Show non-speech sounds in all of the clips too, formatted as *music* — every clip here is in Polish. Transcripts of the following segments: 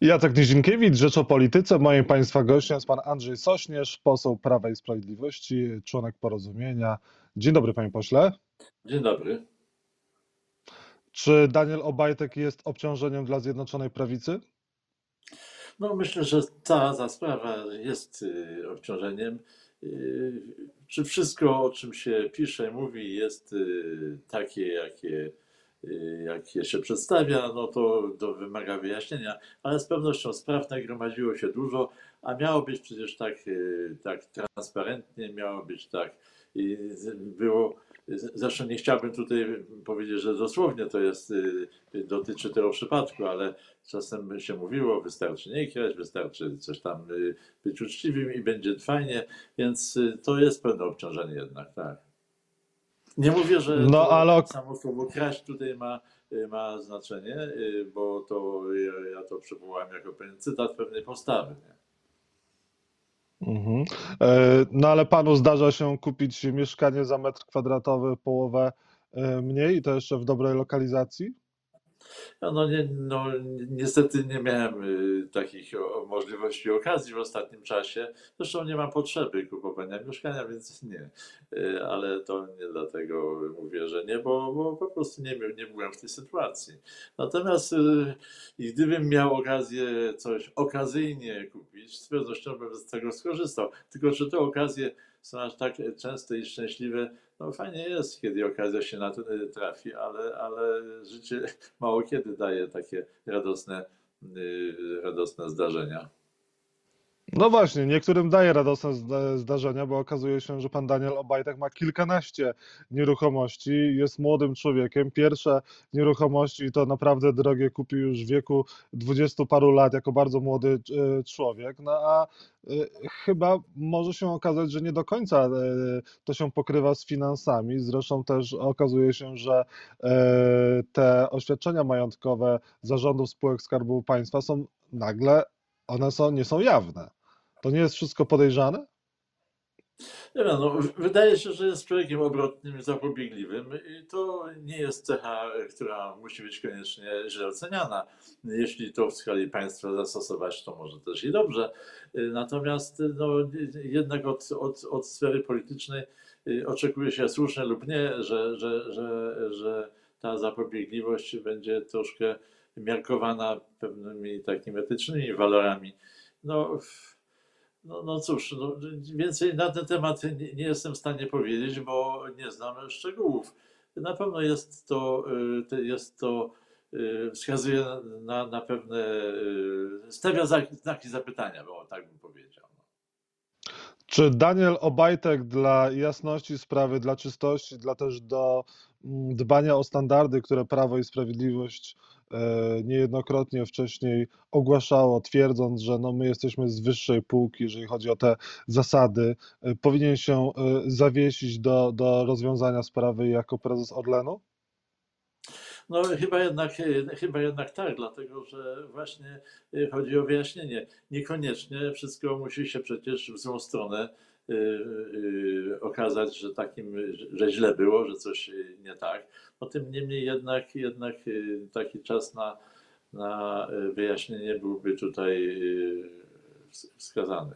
Jacek Nizinkiewicz, Rzecz o Polityce. Moim Państwa gościem jest Pan Andrzej Sośnierz, poseł Prawa i Sprawiedliwości, członek Porozumienia. Dzień dobry Panie Pośle. Dzień dobry. Czy Daniel Obajtek jest obciążeniem dla Zjednoczonej Prawicy? No myślę, że ta, ta sprawa jest y, obciążeniem. Y, Czy wszystko, o czym się pisze, mówi, jest y, takie, jakie, y, jakie się przedstawia, no to, to wymaga wyjaśnienia, ale z pewnością spraw nagromadziło się dużo, a miało być przecież tak, y, tak transparentnie, miało być tak, było, zresztą nie chciałbym tutaj powiedzieć, że dosłownie to jest, y, dotyczy tego przypadku, ale czasem się mówiło, wystarczy nie kraść, wystarczy coś tam być uczciwym i będzie fajnie, więc to jest pewne obciążenie jednak, tak. Nie mówię, że No, to ale- samo słowo kraść tutaj ma, y, ma znaczenie, y, bo to ja, to przywołałem jako pewien cytat pewnej postawy. Nie? Mhm. E, No ale Panu zdarza się kupić mieszkanie za metr kwadratowy połowę e, mniej i to jeszcze w dobrej lokalizacji? No, no, nie, no niestety nie miałem y, takich możliwości, okazji w ostatnim czasie. Zresztą nie mam potrzeby kupowania mieszkania, więc nie. Y, ale to nie dlatego mówię, że nie, bo, bo po prostu nie, nie byłem w tej sytuacji. Natomiast y, gdybym miał okazję coś okazyjnie kupić, z pewnością bym z tego skorzystał. Tylko czy te okazje są aż tak częste i szczęśliwe, no fajnie jest, kiedy okazja się na to y, trafi, ale, ale życie *laughs* mało kiedy daje takie radosne, y, radosne zdarzenia. No właśnie, niektórym daje radosne zda- zdarzenia, bo okazuje się, że pan Daniel Obajtek ma kilkanaście nieruchomości, jest młodym człowiekiem. Pierwsze nieruchomości to naprawdę drogie kupił już w wieku dwudziestu paru lat, jako bardzo młody e, człowiek. No a e, chyba może się okazać, że nie do końca e, to się pokrywa z finansami. Zresztą też okazuje się, że te oświadczenia majątkowe zarządów spółek Skarbu Państwa są nagle, one są, nie są jawne. To nie jest wszystko podejrzane? Nie wiem, no, w- wydaje się, że jest człowiekiem obrotnym, zapobiegliwym i to nie jest cecha, która musi być koniecznie źle oceniana. Jeśli to w skali państwa zastosować, to może też i dobrze. Natomiast no, jednak od, od, od sfery politycznej y, oczekuje się słusznie lub nie, że, że, że, że ta zapobiegliwość będzie troszkę miarkowana pewnymi takimi etycznymi walorami. No, no, no cóż, no, więcej na ten temat nie, nie jestem w stanie powiedzieć, bo nie znam szczegółów. Na pewno jest to, y, jest to y, wskazuje na, na pewne, y, stawia znak- znaki zapytania, bo tak bym powiedział. no. Czy Daniel Obajtek dla jasności sprawy, dla czystości, dla też do mm, dbania o standardy, które Prawo i Sprawiedliwość niejednokrotnie wcześniej ogłaszało, twierdząc, że no my jesteśmy z wyższej półki, jeżeli chodzi o te zasady, e, powinien się e, zawiesić do, do rozwiązania sprawy jako prezes Orlenu? No chyba jednak, e, chyba jednak tak, dlatego że właśnie e, chodzi o wyjaśnienie. Niekoniecznie wszystko musi się przecież w złą stronę e, e, okazać, że takim, że źle było, że coś nie tak. No tym niemniej jednak, jednak e, taki czas na, na wyjaśnienie byłby tutaj ws- wskazany.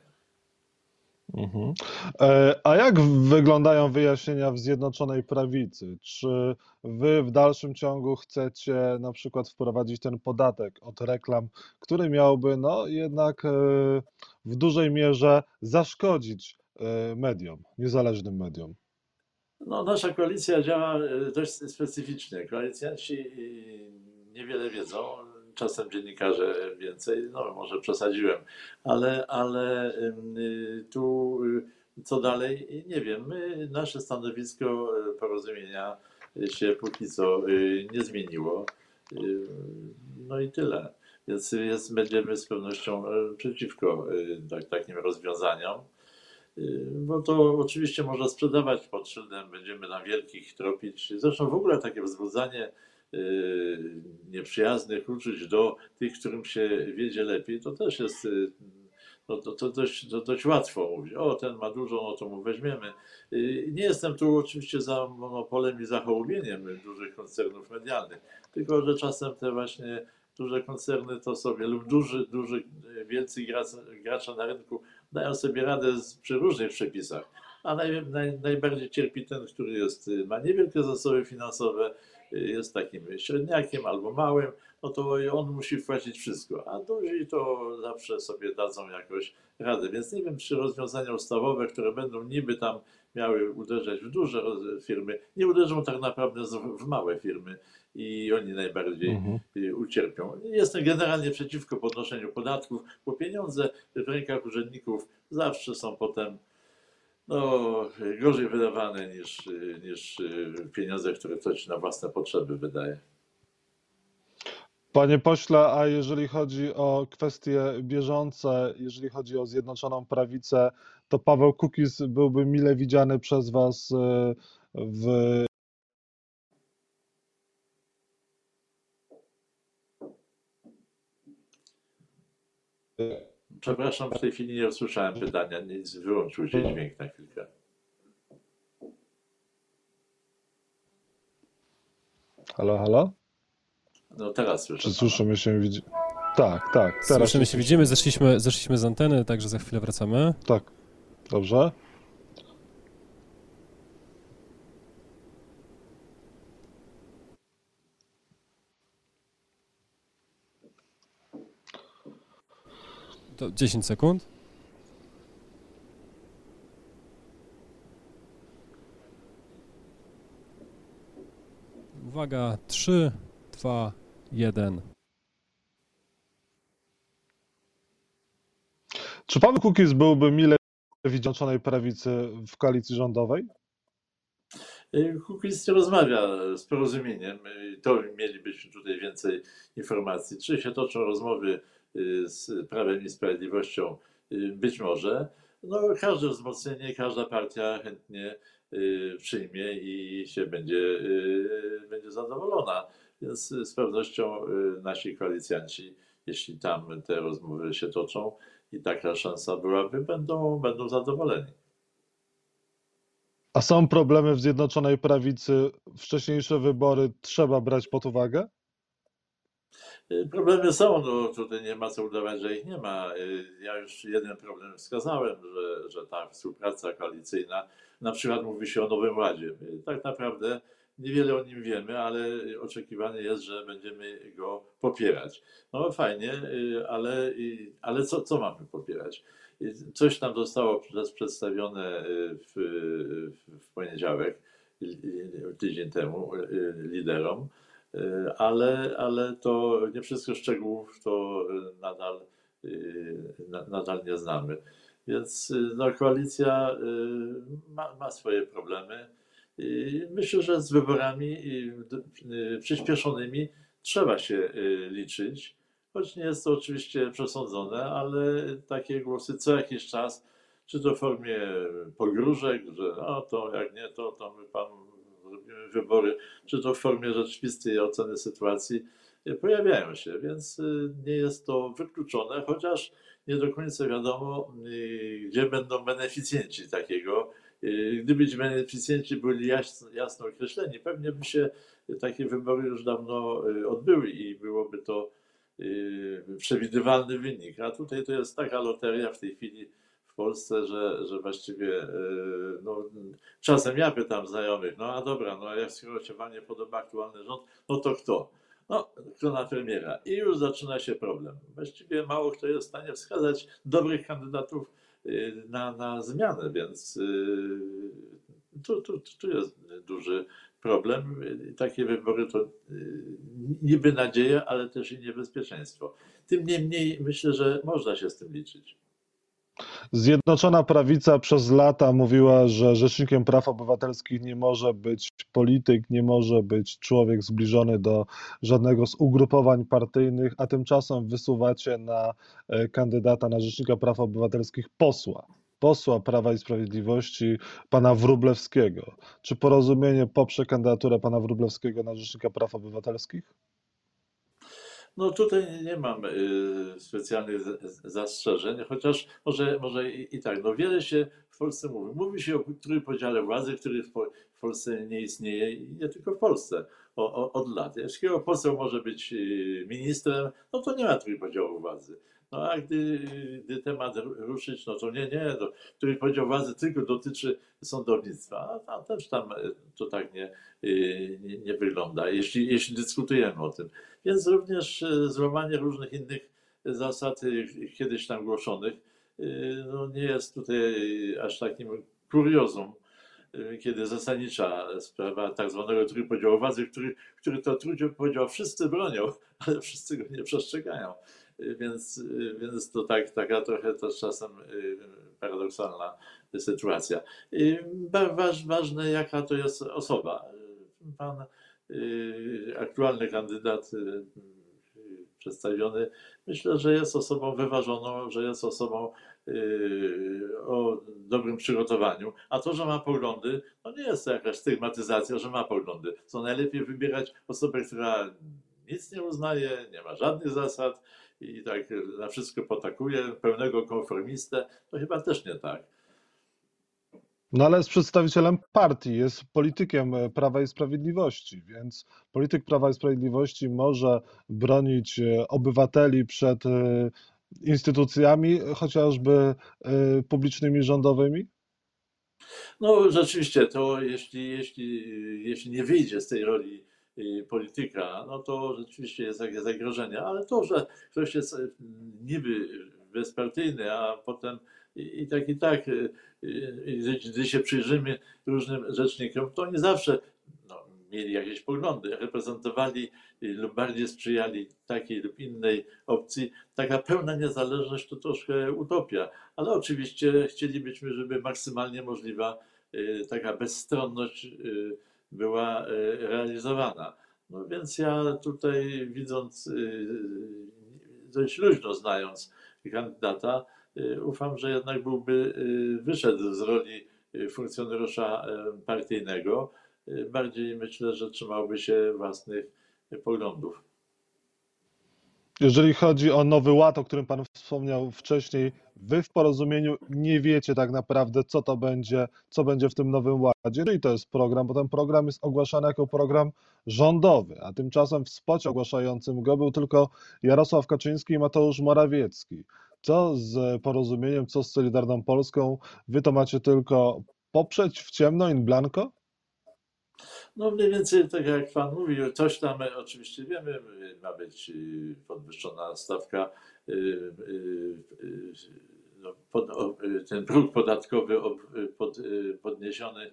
Mhm. E, A jak wyglądają wyjaśnienia w Zjednoczonej Prawicy? Czy wy w dalszym ciągu chcecie na przykład wprowadzić ten podatek od reklam, który miałby no jednak e, w dużej mierze zaszkodzić mediom, niezależnym mediom? No, nasza koalicja działa e, dość specyficznie. Koalicjanci e, niewiele wiedzą, czasem dziennikarze więcej, no może przesadziłem, ale, ale tu co dalej, nie wiem. My, nasze stanowisko e, porozumienia się póki co nie zmieniło. No i tyle. Więc jest, będziemy z pewnością e, przeciwko tak, takim rozwiązaniom. Y, Bo to oczywiście można sprzedawać pod szyldem, będziemy na wielkich tropić. Zresztą w ogóle takie wzbudzanie y, nieprzyjaznych uczuć do tych, którym się wiedzie lepiej, to też jest y, no to, to, dość, to dość łatwo mówić. O, ten ma dużo, no to mu weźmiemy. Nie jestem tu oczywiście za monopolem i za dużych koncernów medialnych, tylko że czasem te właśnie duże koncerny to sobie, lub duży, duży, wielcy gracze na rynku dają sobie radę z, przy różnych przepisach. A naj, naj, najbardziej cierpi ten, który jest, y, ma niewielkie zasoby finansowe, y, jest takim średniakiem albo małym, no to on musi wpłacić wszystko. A duzi to zawsze sobie dadzą jakoś radę. Więc nie wiem, czy rozwiązania ustawowe, które będą niby tam miały uderzać w duże firmy, nie uderzą tak naprawdę w małe firmy i oni najbardziej Mhm. ucierpią. Jestem generalnie przeciwko podnoszeniu podatków, bo pieniądze w rękach urzędników zawsze są potem no, gorzej wydawane niż, niż pieniądze, które ktoś na własne potrzeby wydaje. Panie pośle, a jeżeli chodzi o kwestie bieżące, jeżeli chodzi o Zjednoczoną Prawicę, to Paweł Kukiz byłby mile widziany przez Was e, w Przepraszam, w tej chwili nie usłyszałem pytania, nic, wyłączył się dźwięk na chwilkę. Halo, halo? No teraz słyszę. Czy słyszymy się widzimy? Tak, tak. Teraz Słyszymy się, widzimy, zeszliśmy, zeszliśmy z anteny, także za chwilę wracamy. Tak. Dobrze. To 10 sekund. Uwaga, 3, 2, 1. Czy Paweł Kukiz byłby mile widziany w Zjednoczonej Prawicy w koalicji rządowej? Y, Kukiz nie rozmawia z porozumieniem. To mielibyśmy tutaj więcej informacji. Czy się toczą rozmowy y, z Prawem i Sprawiedliwością? Y, Być może. No, każde wzmocnienie, każda partia chętnie przyjmie i się będzie, będzie zadowolona. Więc z pewnością y, nasi koalicjanci, jeśli tam te rozmowy się toczą i taka szansa byłaby, będą, będą zadowoleni. A są problemy w Zjednoczonej Prawicy? Wcześniejsze wybory trzeba brać pod uwagę? Y, Problemy są, no tutaj nie ma co udawać, że ich nie ma. Y, Ja już jeden problem wskazałem, że, że ta współpraca koalicyjna, na przykład mówi się o Nowym Ładzie. Tak naprawdę niewiele o nim wiemy, ale oczekiwane jest, że będziemy go popierać. No fajnie, y, ale, y, ale co, co mamy popierać? Y, Coś tam zostało przez- przedstawione w, w- poniedziałek, tydzień temu, liderom. Ale, ale to nie wszystko szczegółów to nadal, na- nadal nie znamy. Więc no, koalicja ma, ma swoje problemy. I Myślę, że z wyborami y, y, przyspieszonymi trzeba się y, liczyć, choć nie jest to oczywiście przesądzone, ale takie głosy co jakiś czas, czy to w formie pogróżek, że no to jak nie to, to my panu zrobimy wybory, czy to w formie rzeczywistej oceny sytuacji y, pojawiają się, więc y, nie jest to wykluczone, chociaż nie do końca wiadomo, y, gdzie będą beneficjenci takiego. Y, Gdyby ci beneficjenci byli jasno, jasno określeni, pewnie by się takie wybory już dawno y, odbyły i byłoby to y, przewidywalny wynik. A tutaj to jest taka loteria w tej chwili w Polsce, że, że właściwie no, czasem ja pytam znajomych, no a dobra, no jak skoro się wam nie podoba aktualny rząd, no to kto? No, kto na premiera? I już zaczyna się problem. Właściwie mało kto jest w stanie wskazać dobrych kandydatów na, na zmianę, więc y, tu, tu, tu jest duży problem. Y, Takie wybory to y, niby nadzieja, ale też i niebezpieczeństwo. Tym niemniej myślę, że można się z tym liczyć. Zjednoczona Prawica przez lata mówiła, że rzecznikiem praw obywatelskich nie może być polityk, nie może być człowiek zbliżony do żadnego z ugrupowań partyjnych, a tymczasem wysuwacie na e, kandydata na rzecznika praw obywatelskich posła. Posła Prawa i Sprawiedliwości, pana Wróblewskiego. Czy porozumienie poprze kandydaturę pana Wróblewskiego na rzecznika praw obywatelskich? No tutaj nie- mam y, specjalnych zastrzeżeń, chociaż może, może i, tak. No wiele się w Polsce mówi? Mówi się o trójpodziale władzy, który w Polsce nie istnieje i nie tylko w Polsce o, o, od lat. Jeśli poseł może być y, ministrem, no to nie ma trójpodziału władzy. No a gdy, gdy temat ruszyć, no to nie, nie, to trójpodział władzy tylko dotyczy sądownictwa, a tam też tam e, to tak nie, y, nie, nie wygląda, jeśli, jeśli dyskutujemy o tym. Więc również e, złamanie różnych innych zasad kiedyś tam głoszonych no nie jest tutaj aż takim kuriozum, kiedy zasadnicza sprawa tak zwanego trójpodziału władzy, który, który to trójpodział wszyscy bronią, *laughs* ale wszyscy go nie przestrzegają. Więc, więc to tak, taka trochę też czasem y, paradoksalna sytuacja. Y, ważne, jaka to jest osoba. Pan y, aktualny kandydat przedstawiony, myślę, że jest osobą wyważoną, że jest osobą o dobrym przygotowaniu. A to, że ma poglądy, no nie jest to jakaś stygmatyzacja, że ma poglądy. To najlepiej wybierać osobę, która nic nie uznaje, nie ma żadnych zasad i tak na wszystko potakuje, pełnego konformistę, to chyba też nie tak. No ale jest przedstawicielem partii, jest politykiem e, Prawa i Sprawiedliwości, więc polityk Prawa i Sprawiedliwości może bronić e, obywateli przed e, instytucjami, chociażby publicznymi, rządowymi? No rzeczywiście, to jeśli, jeśli, jeśli nie wyjdzie z tej roli polityka, no to rzeczywiście jest takie zagrożenie, ale to, że ktoś jest y, niby bezpartyjny, a potem i, i tak i tak, y, gdy, się przyjrzymy różnym rzecznikom, to oni zawsze no, mieli jakieś poglądy, reprezentowali y, lub bardziej sprzyjali takiej lub innej opcji. Taka pełna niezależność to troszkę utopia, ale oczywiście chcielibyśmy, żeby maksymalnie możliwa taka bezstronność była y, realizowana. No więc ja tutaj widząc, y, dość luźno znając kandydata, y, ufam, że jednak byłby, wyszedł z roli funkcjonariusza partyjnego. Bardziej myślę, że trzymałby się własnych poglądów. Jeżeli chodzi o Nowy Ład, o którym Pan wspomniał wcześniej, Wy w porozumieniu nie wiecie tak naprawdę, co to będzie, co będzie w tym Nowym Ładzie. I to jest program, bo ten program jest ogłaszany jako program rządowy, a tymczasem w spocie ogłaszającym go był tylko Jarosław Kaczyński i Mateusz Morawiecki. Co z porozumieniem, co z Solidarną Polską? Wy to macie tylko poprzeć w ciemno in blanco? No mniej więcej tak jak Pan mówił, coś tam e, oczywiście wiemy, ma być y, podwyższona stawka, y, y, no, ten próg podatkowy podniesiony,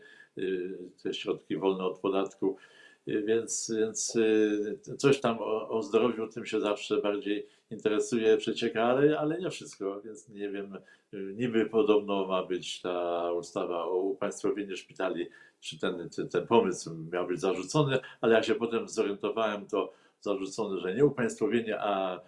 te środki wolne od podatku, więc, więc coś tam o, o zdrowiu, tym się zawsze bardziej interesuje, przecieka, ale, ale nie wszystko, więc nie wiem, niby podobno ma być ta ustawa o upaństwowieniu szpitali czy ten, ten, ten pomysł miał być zarzucony, ale jak się potem zorientowałem, to zarzucony, że nie upaństwowienie, a,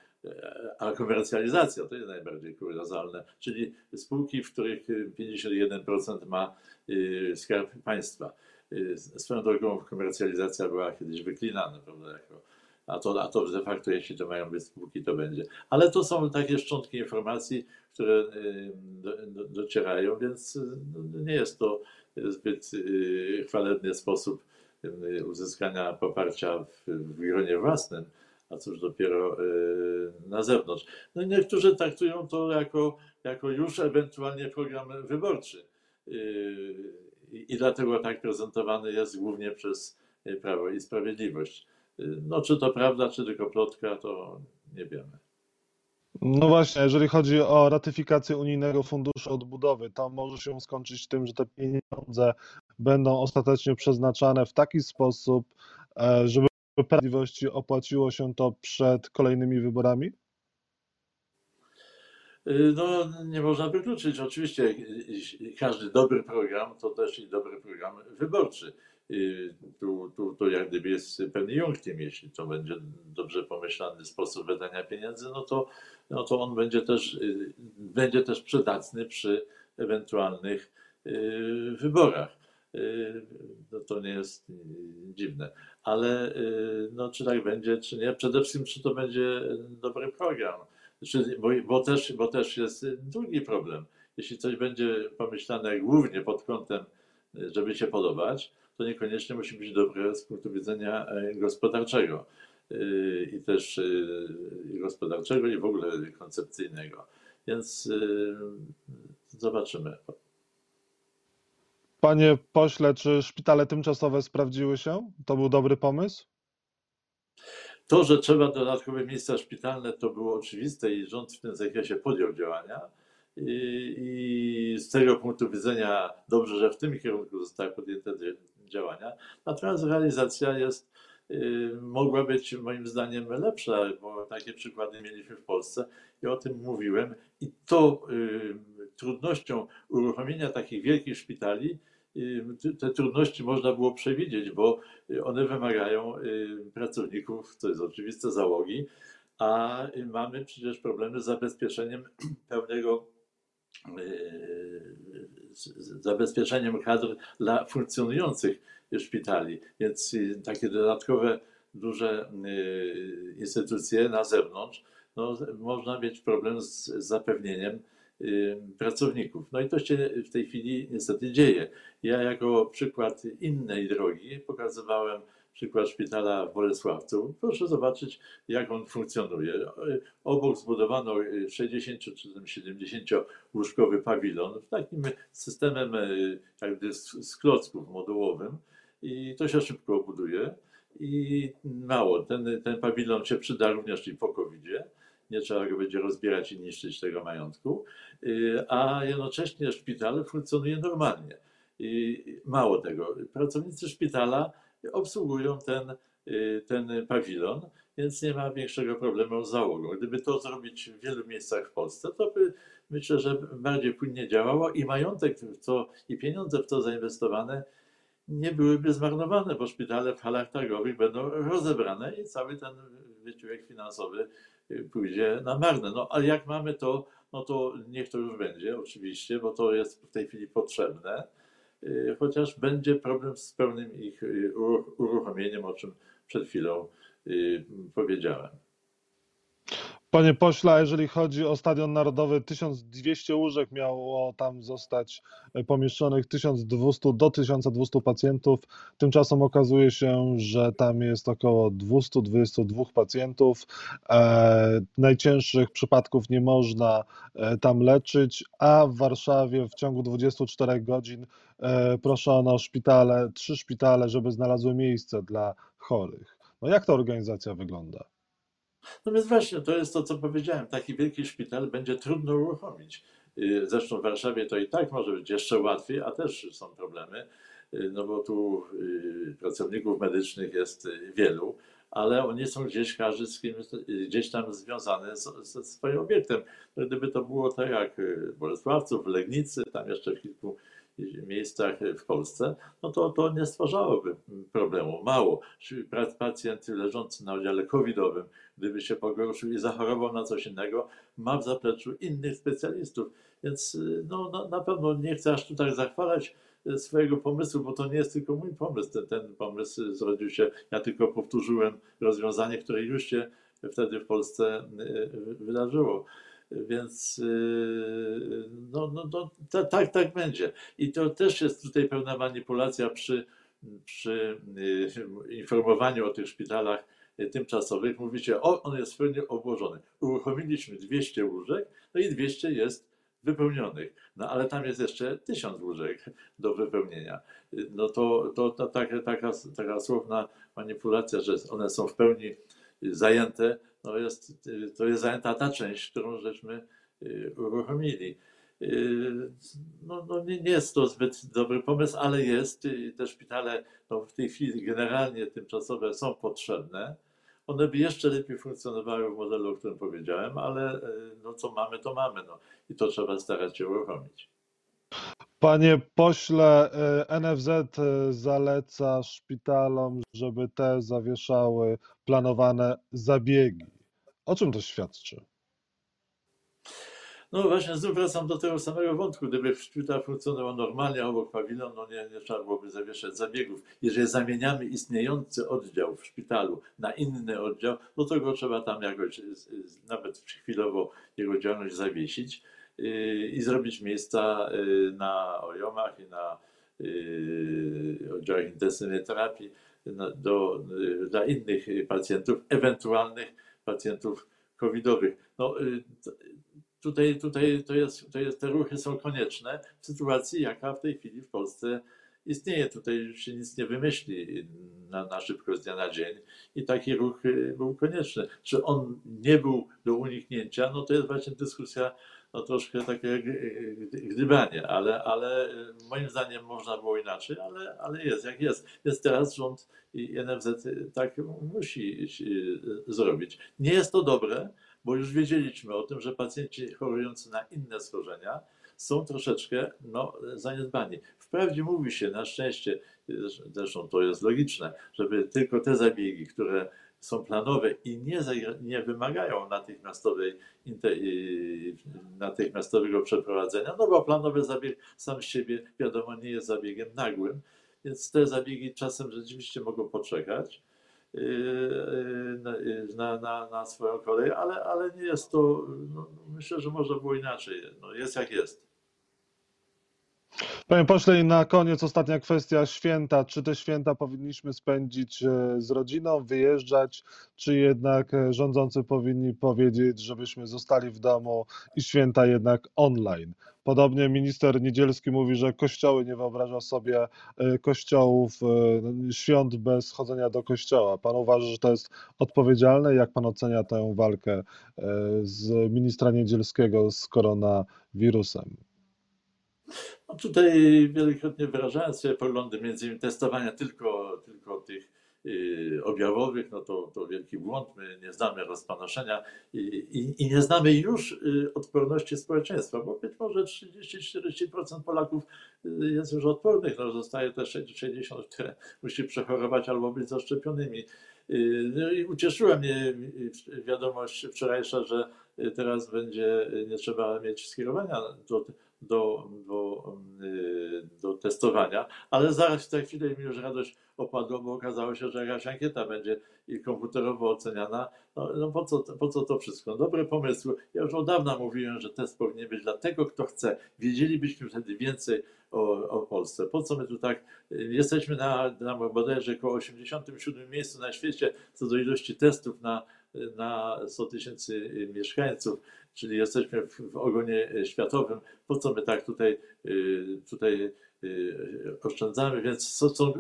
a komercjalizacja to jest najbardziej kuriozalne, czyli spółki, w których 51% ma y, skarb państwa. Y, Swoją drogą komercjalizacja była kiedyś wyklinana, prawda, jako, a, to, a to de facto, jeśli to mają być spółki, to będzie. Ale to są takie szczątki informacji, które y, do, do, docierają, więc no, nie jest to zbyt y, chwalebny sposób y, uzyskania poparcia w, w gronie własnym, a cóż dopiero y, na zewnątrz. No niektórzy traktują to jako, jako już ewentualnie program wyborczy i dlatego tak prezentowany jest głównie przez Prawo i Sprawiedliwość. No czy to prawda, czy tylko plotka, to nie wiemy. No właśnie, jeżeli chodzi o ratyfikację Unijnego Funduszu Odbudowy, to może się skończyć tym, że te pieniądze będą ostatecznie przeznaczane w taki sposób, e, żeby Sprawiedliwości opłaciło się to przed kolejnymi wyborami? Y, No, nie można wykluczyć. Oczywiście każdy dobry program to też i dobry program wyborczy. Y, Tu, tu, tu jak gdyby jest pewny junktim, jeśli to będzie dobrze pomyślany sposób wydania pieniędzy, no to, no to on będzie też, y, będzie też przydatny przy ewentualnych y, wyborach. No to nie jest dziwne. Ale no, czy tak będzie, czy nie? Przede wszystkim, czy to będzie dobry program. Czy, bo, bo, też, bo też jest drugi problem. jeśli coś będzie pomyślane głównie pod kątem, żeby się podobać, to niekoniecznie musi być dobre z punktu widzenia e, gospodarczego y, i też i gospodarczego i w ogóle koncepcyjnego. Więc zobaczymy. Panie pośle, czy szpitale tymczasowe sprawdziły się? To był dobry pomysł? To, że trzeba dodatkowe miejsca szpitalne, to było oczywiste i rząd w tym zakresie podjął działania. I, I z tego punktu widzenia dobrze, że w tym kierunku zostały podjęte działania. Natomiast realizacja jest, y, mogła być moim zdaniem lepsza, bo takie przykłady mieliśmy w Polsce i o tym mówiłem. I to y, trudnością uruchomienia takich wielkich szpitali, y, te trudności można było przewidzieć, bo one wymagają pracowników, to jest oczywiste, załogi, a mamy przecież problemy z zabezpieczeniem pełnego zabezpieczeniem kadr dla funkcjonujących szpitali. Więc y, takie dodatkowe duże y, instytucje na zewnątrz, no, można mieć problem z zapewnieniem y, pracowników. No i to się w tej chwili niestety dzieje. Ja jako przykład innej drogi pokazywałem przykład szpitala w Bolesławcu. Proszę zobaczyć, jak on funkcjonuje. Obok zbudowano 60 czy tam 70 łóżkowy pawilon takim systemem e, jakby z, z klocków modułowym i to się szybko buduje. I mało, ten, ten pawilon się przyda również i po covid -zie. Nie trzeba go będzie rozbierać i niszczyć tego majątku, Y, a jednocześnie szpital funkcjonuje normalnie. I mało tego, pracownicy szpitala obsługują ten, y, ten pawilon, więc nie ma większego problemu z załogą. Gdyby to zrobić w wielu miejscach w Polsce, to by myślę, że bardziej płynnie działało i majątek w to i pieniądze w to zainwestowane nie byłyby zmarnowane, bo szpitale w halach targowych będą rozebrane i cały ten wysiłek finansowy y, pójdzie na marne. No ale jak mamy to, no to niech to już będzie oczywiście, bo to jest w tej chwili potrzebne, chociaż będzie problem z pełnym ich y, uruch- uruchomieniem, o czym przed chwilą y, powiedziałem. Panie pośle, jeżeli chodzi o Stadion Narodowy, 1200 łóżek miało tam zostać pomieszczonych, 1200 do 1200 pacjentów. Tymczasem okazuje się, że tam jest około 222 pacjentów. E, najcięższych przypadków nie można e, tam leczyć, a w Warszawie w ciągu 24 godzin proszono szpitale, trzy szpitale, żeby znalazły miejsce dla chorych. No jak ta organizacja wygląda? No więc właśnie, to jest to, co powiedziałem. Taki wielki szpital będzie trudno uruchomić. Y, Zresztą w Warszawie to i tak może być jeszcze łatwiej, a też są problemy, y, no bo tu y, pracowników medycznych jest wielu, ale oni są gdzieś, każdy z kimś, gdzieś tam związany ze swoim obiektem. No Gdyby to było tak jak w Bolesławcu, w Legnicy, tam jeszcze w kilku miejscach w Polsce, no to to nie stwarzałoby problemu. Mało. Pacjent leżący na oddziale covidowym gdyby się pogorszył i zachorował na coś innego, ma w zapleczu innych specjalistów. Więc no, na, na pewno nie chcę aż tutaj zachwalać y, swojego pomysłu, bo to nie jest tylko mój pomysł. Ten, ten pomysł zrodził się, ja tylko powtórzyłem rozwiązanie, które już się wtedy w Polsce y, wydarzyło. Więc y, no, no, no, ta- tak, tak będzie. I to też jest tutaj pewna manipulacja przy, przy y, informowaniu o tych szpitalach tymczasowych. Mówicie, o, on jest w pełni obłożony. Uruchomiliśmy 200 łóżek, no i 200 jest wypełnionych. No ale tam jest jeszcze 1000 łóżek do wypełnienia. No to, to, to taka, taka, taka słowna manipulacja, że one są w pełni zajęte, no jest, y, to jest zajęta ta część, którą żeśmy y, uruchomili. Y, No, no nie, nie jest to zbyt dobry pomysł, ale jest. Te szpitale no w tej chwili generalnie tymczasowe są potrzebne. One by jeszcze lepiej funkcjonowały w modelu, o którym powiedziałem, ale no co mamy, to mamy. No. I to trzeba starać się uruchomić. Panie pośle, y, NFZ y, zaleca szpitalom, żeby te zawieszały planowane zabiegi. O czym to świadczy? No właśnie, znów wracam do tego samego wątku. Gdyby szpital funkcjonował normalnie obok pawilon, no nie, nie trzeba byłoby zawieszać zabiegów. Jeżeli zamieniamy istniejący oddział w szpitalu na inny oddział, no to go trzeba tam jakoś, nawet chwilowo jego działalność zawiesić i zrobić miejsca y, na ojomach i na y, oddziałach intensywnej terapii do, y, dla innych y, pacjentów, ewentualnych pacjentów covidowych. No, y, tutaj, tutaj to jest, to jest, te ruchy są konieczne w sytuacji, jaka w tej chwili w Polsce istnieje. Tutaj się nic nie wymyśli na, na szybko z dnia na dzień i taki ruch y, był konieczny. Czy on nie był do uniknięcia, no to jest właśnie dyskusja no troszkę takie g- gdybanie, ale, ale y, moim zdaniem można było inaczej, ale, ale jest jak jest. Więc teraz rząd i NFZ tak musi y, zrobić. Nie jest to dobre, bo już wiedzieliśmy o tym, że pacjenci chorujący na inne schorzenia są troszeczkę no, zaniedbani. Wprawdzie mówi się, na szczęście, zresztą to jest logiczne, żeby tylko te zabiegi, które są planowe i nie, nie wymagają natychmiastowej, inte- y, natychmiastowego przeprowadzenia, no bo planowy zabieg sam z siebie, wiadomo, nie jest zabiegiem nagłym, więc te zabiegi czasem rzeczywiście mogą poczekać yy, yy, na, yy, na, na, swoją kolej, ale, ale nie jest to, no, myślę, że można było inaczej. No, jest jak jest. Panie pośle, i na koniec ostatnia kwestia święta. Czy te święta powinniśmy spędzić e, z rodziną, wyjeżdżać, czy jednak e, rządzący powinni powiedzieć, żebyśmy zostali w domu i święta jednak online? Podobnie minister Niedzielski mówi, że kościoły nie wyobraża sobie e, kościołów, świąt bez chodzenia do kościoła. Pan uważa, że to jest odpowiedzialne? Jak pan ocenia tę walkę z ministra Niedzielskiego z koronawirusem? No tutaj wielokrotnie wyrażałem swoje poglądy, między innymi testowania tylko, tylko tych y, objawowych, no to, to wielki błąd. My nie znamy rozpanoszenia i, i, i nie znamy już y, odporności społeczeństwa, bo być może 30-40% Polaków y, jest już odpornych, no zostaje też 60, które musi przechorować albo być zaszczepionymi. No i ucieszyła mnie wiadomość wczorajsza, że teraz będzie nie trzeba mieć skierowania do, do, do, y, do testowania, ale zaraz za chwilę mi już radość opadła, bo okazało się, że jakaś ankieta będzie i komputerowo oceniana. No, no po, co, po co to wszystko? Dobre pomysły. Ja już od dawna mówiłem, że test powinien być dla tego, kto chce. Wiedzielibyśmy wtedy więcej o, o Polsce. Po co my tu tak y, jesteśmy na, na bodajże około 87 miejscu na świecie co do ilości testów na, na 100 tysięcy mieszkańców, czyli jesteśmy w, w ogonie światowym. Po co my tak tutaj, y, tutaj y, oszczędzamy? Więc co, co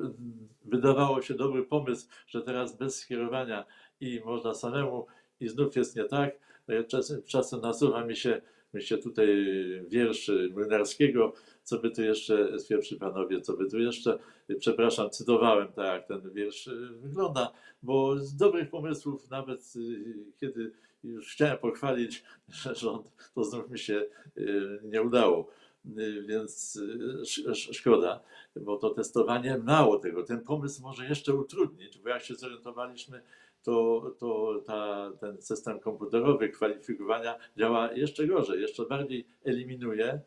wydawało się dobry pomysł, że teraz bez skierowania i można samemu i znów jest nie tak. Czasem, czasem nasuwa mi się, mi się tutaj wiersz Młynarskiego, co by tu jeszcze, pierwszy panowie, co by tu jeszcze, przepraszam, cytowałem tak, jak ten wiersz wygląda, bo z dobrych pomysłów, nawet kiedy już chciałem pochwalić że rząd, to znów mi się y, nie udało. Y, Więc y, sz- sz- szkoda, bo to testowanie mało tego. Ten pomysł może jeszcze utrudnić, bo jak się zorientowaliśmy, to, to ta, ten system komputerowy kwalifikowania działa jeszcze gorzej, jeszcze bardziej eliminuje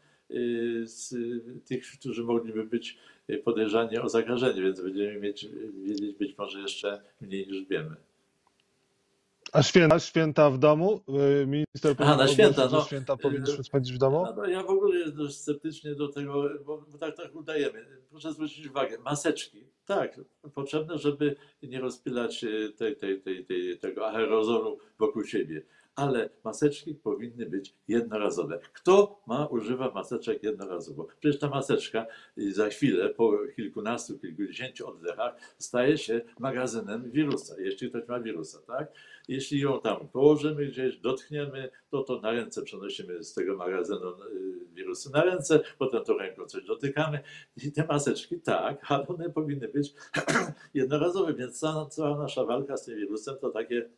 z tych, którzy mogliby być podejrzani o zakażenie, więc będziemy mieć, wiedzieć być może jeszcze mniej niż wiemy. A święta, święta w domu? Y, Minister powiedział, na święta, no. święta powinniśmy spędzić w domu? No, ja w ogóle jest dość sceptycznie do tego, bo, bo tak, tak udajemy. Proszę zwrócić uwagę, maseczki, tak, potrzebne, żeby nie rozpylać tej, tej, tej, tej, tego aerozolu wokół siebie. Ale maseczki powinny być jednorazowe. Kto ma, używa maseczek jednorazowo? Przecież ta maseczka y, za chwilę, po kilkunastu, kilkudziesięciu oddechach, staje się magazynem wirusa, jeśli ktoś ma wirusa, tak? Jeśli ją tam położymy gdzieś, dotkniemy, to to na ręce przenosimy z tego magazynu y, wirusy na ręce, potem tą ręką coś dotykamy i te maseczki, tak, ale one powinny być *clears throat* jednorazowe, więc cała, cała nasza walka z tym wirusem to takie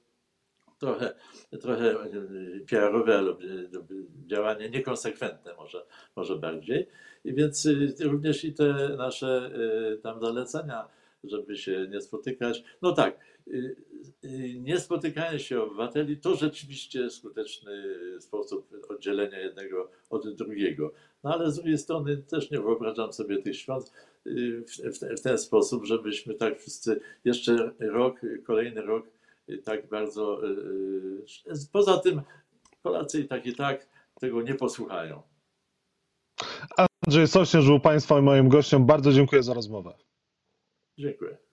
trochę, trochę y, PR-owe lub y, lub działanie niekonsekwentne może, może bardziej. I więc y, również i te nasze y, tam zalecenia żeby się nie spotykać. No tak, y, y, nie spotykanie się obywateli to rzeczywiście skuteczny sposób oddzielenia jednego od drugiego. No ale z drugiej strony też nie wyobrażam sobie tych świąt w, w, w ten sposób, żebyśmy tak wszyscy jeszcze rok, kolejny rok tak bardzo. y, y, Poza tym Polacy i tak i tak tego nie posłuchają. Andrzej Sośnierz był Państwa i moim gościem. Bardzo dziękuję za rozmowę. Dziękuję.